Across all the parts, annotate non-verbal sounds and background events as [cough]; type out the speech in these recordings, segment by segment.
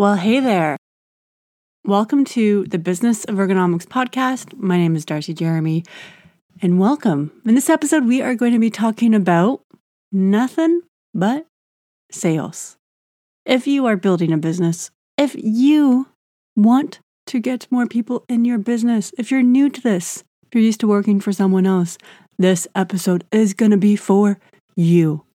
Well, hey there. Welcome to the Business of Ergonomics podcast. My name is Darcy Jeremy, and welcome. In this episode, we are going to be talking about nothing but sales. If you are building a business, if you want to get more people in your business, if you're new to this, if you're used to working for someone else, this episode is going to be for you.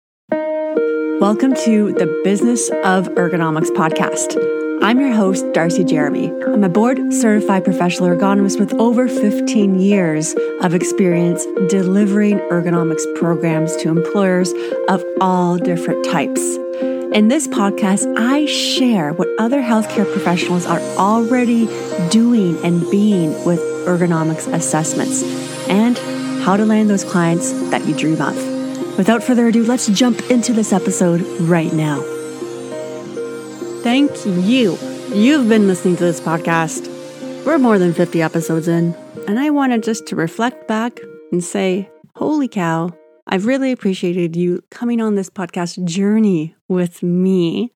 Welcome to the Business of Ergonomics podcast. I'm your host, Darcy Jeremy. I'm a board certified professional ergonomist with over 15 years of experience delivering ergonomics programs to employers of all different types. In this podcast, I share what other healthcare professionals are already doing and being with ergonomics assessments and how to land those clients that you dream of. Without further ado, let's jump into this episode right now. Thank you. You've been listening to this podcast. We're more than 50 episodes in, and I wanted just to reflect back and say, holy cow, I've really appreciated you coming on this podcast journey with me.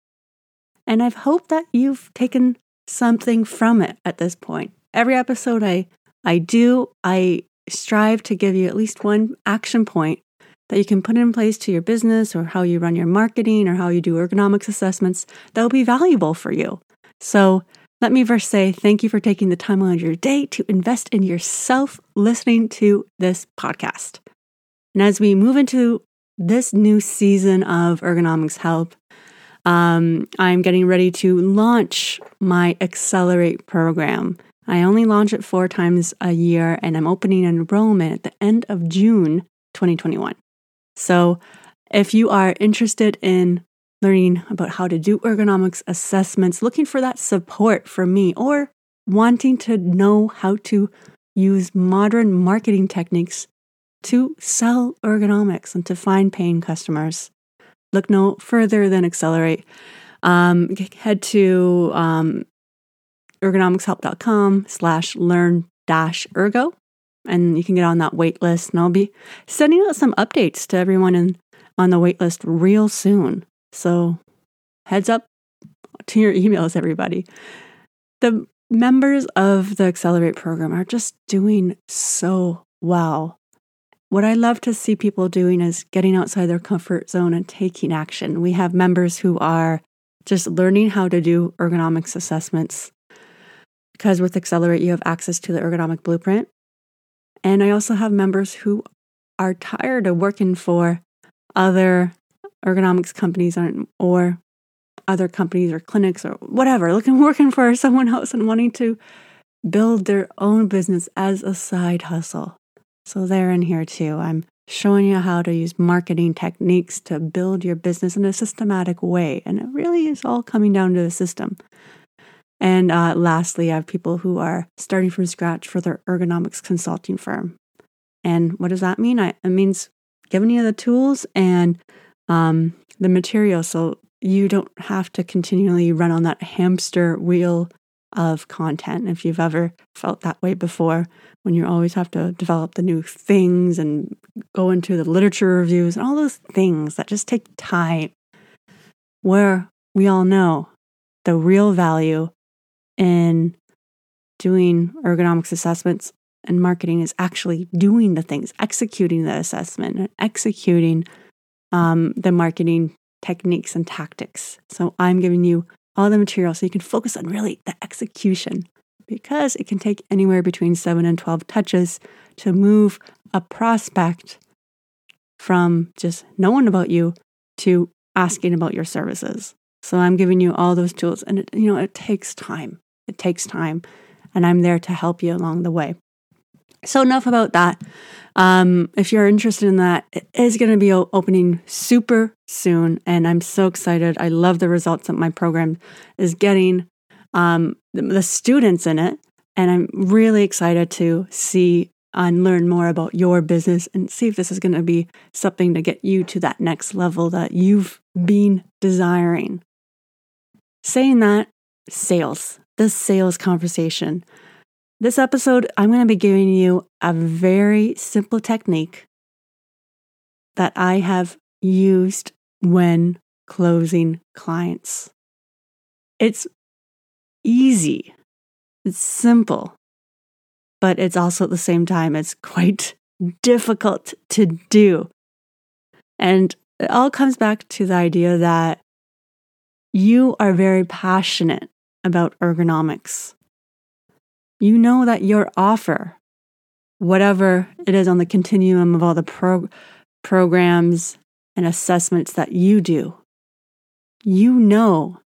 And I've hoped that you've taken something from it at this point. Every episode I I do, I strive to give you at least one action point that you can put in place to your business or how you run your marketing or how you do ergonomics assessments that will be valuable for you. So, let me first say thank you for taking the time out of your day to invest in yourself listening to this podcast. And as we move into this new season of Ergonomics Help, um, I'm getting ready to launch my Accelerate program. I only launch it four times a year, and I'm opening enrollment at the end of June 2021. So, if you are interested in learning about how to do ergonomics assessments, looking for that support from me, or wanting to know how to use modern marketing techniques to sell ergonomics and to find paying customers, look no further than Accelerate. Um, head to um, ergonomicshelp.com slash learn dash ergo and you can get on that wait list. And I'll be sending out some updates to everyone in, on the wait list real soon. So, heads up to your emails, everybody. The members of the Accelerate program are just doing so well. What I love to see people doing is getting outside their comfort zone and taking action. We have members who are just learning how to do ergonomics assessments because with Accelerate, you have access to the ergonomic blueprint and I also have members who are tired of working for other ergonomics companies or other companies or clinics or whatever, looking [laughs] working for someone else and wanting to build their own business as a side hustle. So they're in here too. I'm showing you how to use marketing techniques to build your business in a systematic way. And it really is all coming down to the system. And uh, lastly, I have people who are starting from scratch for their ergonomics consulting firm. And what does that mean? I, it means giving you the tools and um, the material so you don't have to continually run on that hamster wheel of content. If you've ever felt that way before, when you always have to develop the new things and go into the literature reviews and all those things that just take time, where we all know the real value in doing ergonomics assessments and marketing is actually doing the things, executing the assessment, and executing um, the marketing techniques and tactics. So I'm giving you all the material so you can focus on really the execution because it can take anywhere between seven and 12 touches to move a prospect from just knowing about you to asking about your services. So I'm giving you all those tools and it, you know it takes time. It takes time, and I'm there to help you along the way. So, enough about that. Um, if you're interested in that, it is going to be opening super soon, and I'm so excited. I love the results that my program is getting, um, the, the students in it, and I'm really excited to see and learn more about your business and see if this is going to be something to get you to that next level that you've been desiring. Saying that, sales the sales conversation. This episode, I'm going to be giving you a very simple technique that I have used when closing clients. It's easy. It's simple. But it's also at the same time, it's quite [laughs] difficult to do. And it all comes back to the idea that you are very passionate about ergonomics. You know that your offer, whatever it is on the continuum of all the pro- programs and assessments that you do, you know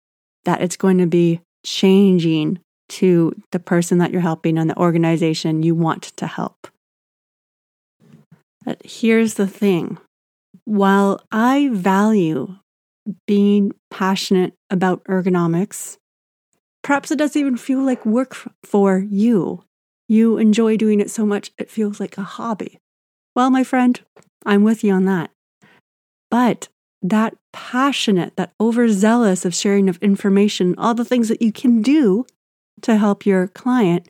that it's going to be changing to the person that you're helping and the organization you want to help. But here's the thing while I value being passionate about ergonomics, perhaps it doesn't even feel like work for you. You enjoy doing it so much, it feels like a hobby. Well, my friend, I'm with you on that. But that passionate, that overzealous of sharing of information, all the things that you can do to help your client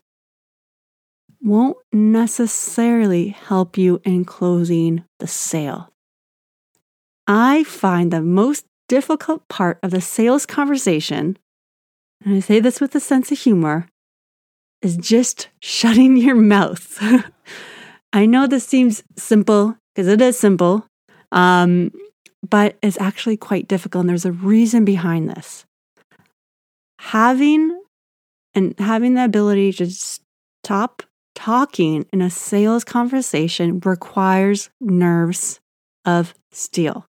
won't necessarily help you in closing the sale. I find the most difficult part of the sales conversation, and I say this with a sense of humor, is just shutting your mouth. [laughs] I know this seems simple because it is simple, um, but it's actually quite difficult, and there's a reason behind this. Having and having the ability to stop talking in a sales conversation requires nerves of steel.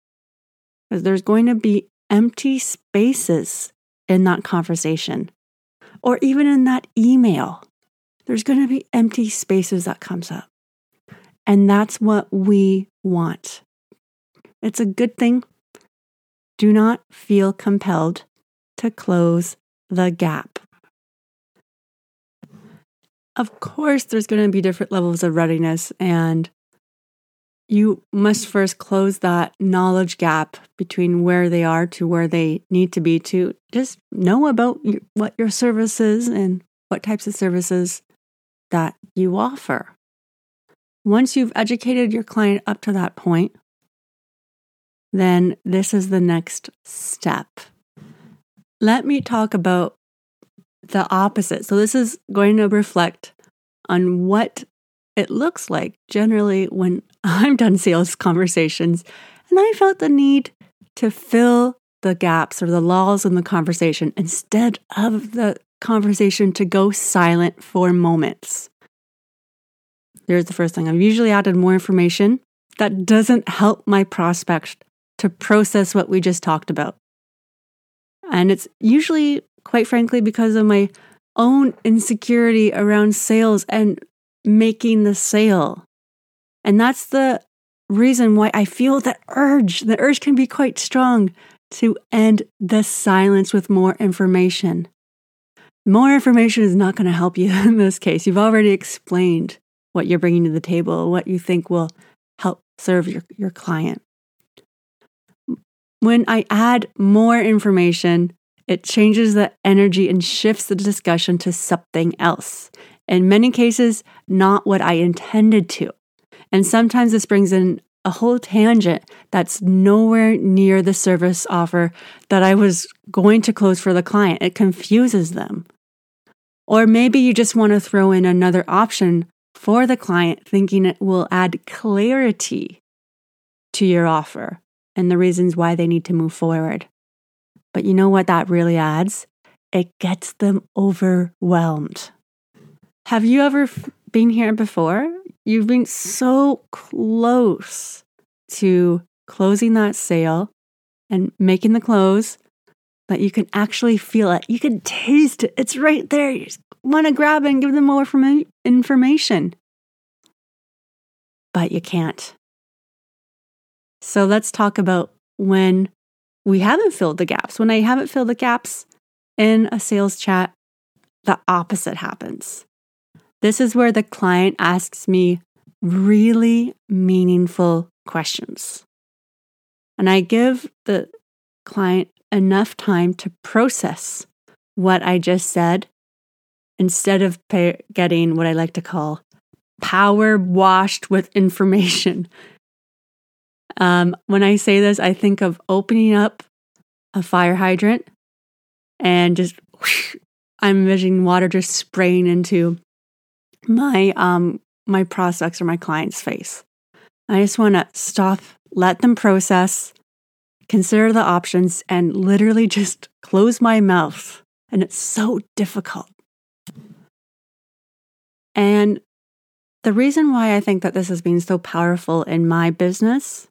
Because there's going to be empty spaces in that conversation or even in that email. There's going to be empty spaces that comes up. And that's what we want. It's a good thing. Do not feel compelled to close the gap. Of course, there's going to be different levels of readiness, and you must first close that knowledge gap between where they are to where they need to be to just know about what your service is and what types of services that you offer. Once you've educated your client up to that point, then this is the next step. Let me talk about the opposite. So, this is going to reflect on what it looks like generally when [laughs] I'm done sales conversations and I felt the need to fill the gaps or the lulls in the conversation instead of the conversation to go silent for moments. There's the first thing. I've usually added more information that doesn't help my prospect to process what we just talked about. And it's usually quite frankly, because of my own insecurity around sales and making the sale. And that's the reason why I feel the urge. The urge can be quite strong to end the silence with more information. More information is not going to help you [laughs] in this case. You've already explained what you're bringing to the table, what you think will help serve your, your client. When I add more information, it changes the energy and shifts the discussion to something else. In many cases, not what I intended to. And sometimes this brings in a whole tangent that's nowhere near the service offer that I was going to close for the client. It confuses them. Or maybe you just want to throw in another option for the client, thinking it will add clarity to your offer and the reasons why they need to move forward. But you know what that really adds? It gets them overwhelmed. Have you ever f- been here before? You've been so close to closing that sale and making the close that you can actually feel it. You can taste it. It's right there. You want to grab it and give them more information. But you can't. So let's talk about when we haven't filled the gaps. When I haven't filled the gaps in a sales chat, the opposite happens. This is where the client asks me really meaningful questions. And I give the client enough time to process what I just said instead of pay- getting what I like to call power washed with information. Um, when I say this, I think of opening up a fire hydrant and just whoosh, I'm envisioning water just spraying into my um my prospects or my client's face. I just want to stop, let them process, consider the options, and literally just close my mouth. And it's so difficult. And the reason why I think that this has been so powerful in my business,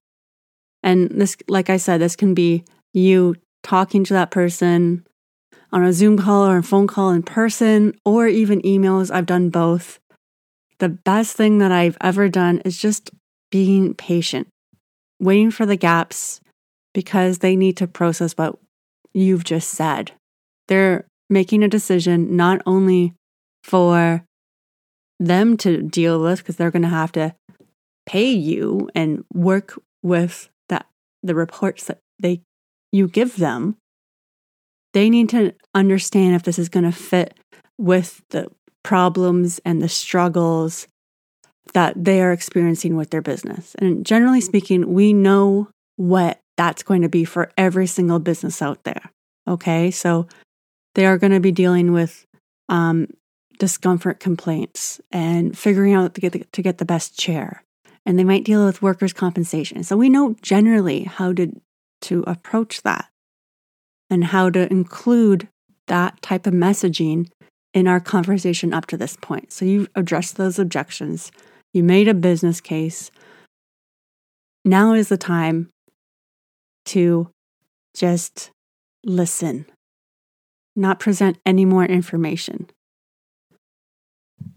and this, like I said, this can be you talking to that person on a Zoom call or a phone call in person, or even emails. I've done both. The best thing that I've ever done is just being patient, waiting for the gaps because they need to process what you've just said. They're making a decision not only for them to deal with because they're going to have to pay you and work with that the reports that they you give them they need to understand if this is going to fit with the problems and the struggles that they are experiencing with their business. And generally speaking, we know what that's going to be for every single business out there. Okay. So they are going to be dealing with um, discomfort complaints and figuring out to get, the, to get the best chair. And they might deal with workers' compensation. So we know generally how to, to approach that and how to include that type of messaging in our conversation up to this point. So you've addressed those objections, you made a business case. Now is the time to just listen, not present any more information.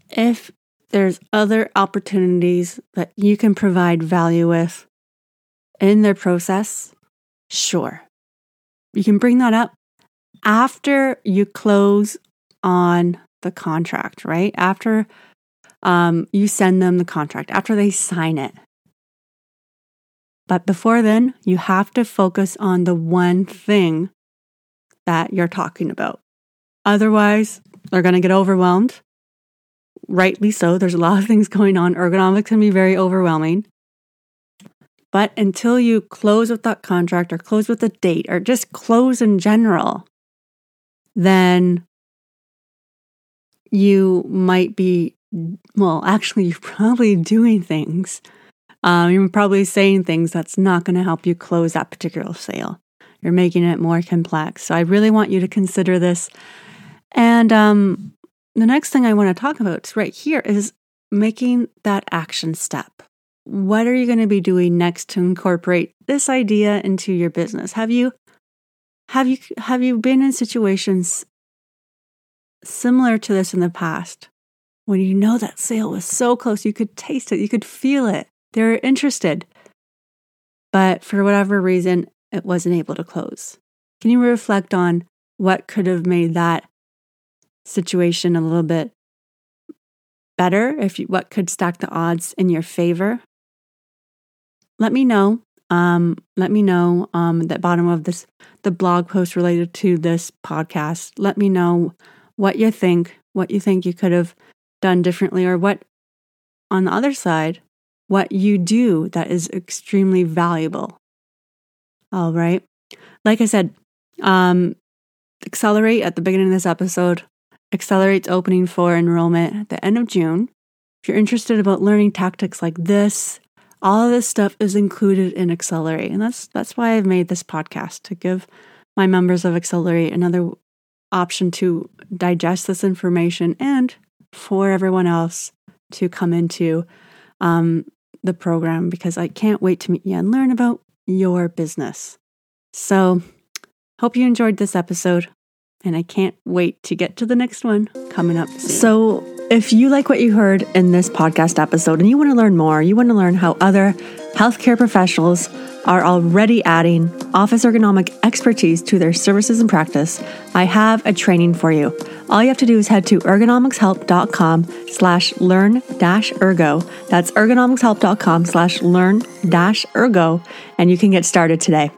If there's other opportunities that you can provide value with in their process, sure, you can bring that up after you close on the contract, right? After um, you send them the contract, after they sign it. But before then, you have to focus on the one thing that you're talking about. Otherwise, they're going to get overwhelmed. Rightly so. There's a lot of things going on. Ergonomics can be very overwhelming. But until you close with that contract or close with a date or just close in general, then you might be, well, actually, you're probably doing things. Um, you're probably saying things that's not going to help you close that particular sale. You're making it more complex. So I really want you to consider this. And um, the next thing I want to talk about right here is making that action step what are you going to be doing next to incorporate this idea into your business? Have you have you have you been in situations similar to this in the past when you know that sale was so close, you could taste it, you could feel it. They were interested. But for whatever reason, it wasn't able to close. Can you reflect on what could have made that situation a little bit better if you, what could stack the odds in your favor let me know. Um, let me know um, the bottom of this, the blog post related to this podcast. Let me know what you think, what you think you could have done differently, or what, on the other side, what you do that is extremely valuable. All right. Like I said, um, Accelerate at the beginning of this episode. Accelerate's opening for enrollment at the end of June. If you're interested about learning tactics like this all of this stuff is included in Accelerate. And that's that's why I've made this podcast to give my members of Accelerate another option to digest this information and for everyone else to come into um, the program because I can't wait to meet you and learn about your business. So, hope you enjoyed this episode, and I can't wait to get to the next one coming up soon. So, if you like what you heard in this podcast episode and you want to learn more, you want to learn how other healthcare professionals are already adding office ergonomic expertise to their services and practice, I have a training for you. All you have to do is head to ergonomicshelp.com slash learn dash ergo. That's ergonomicshelp.com slash learn dash ergo, and you can get started today.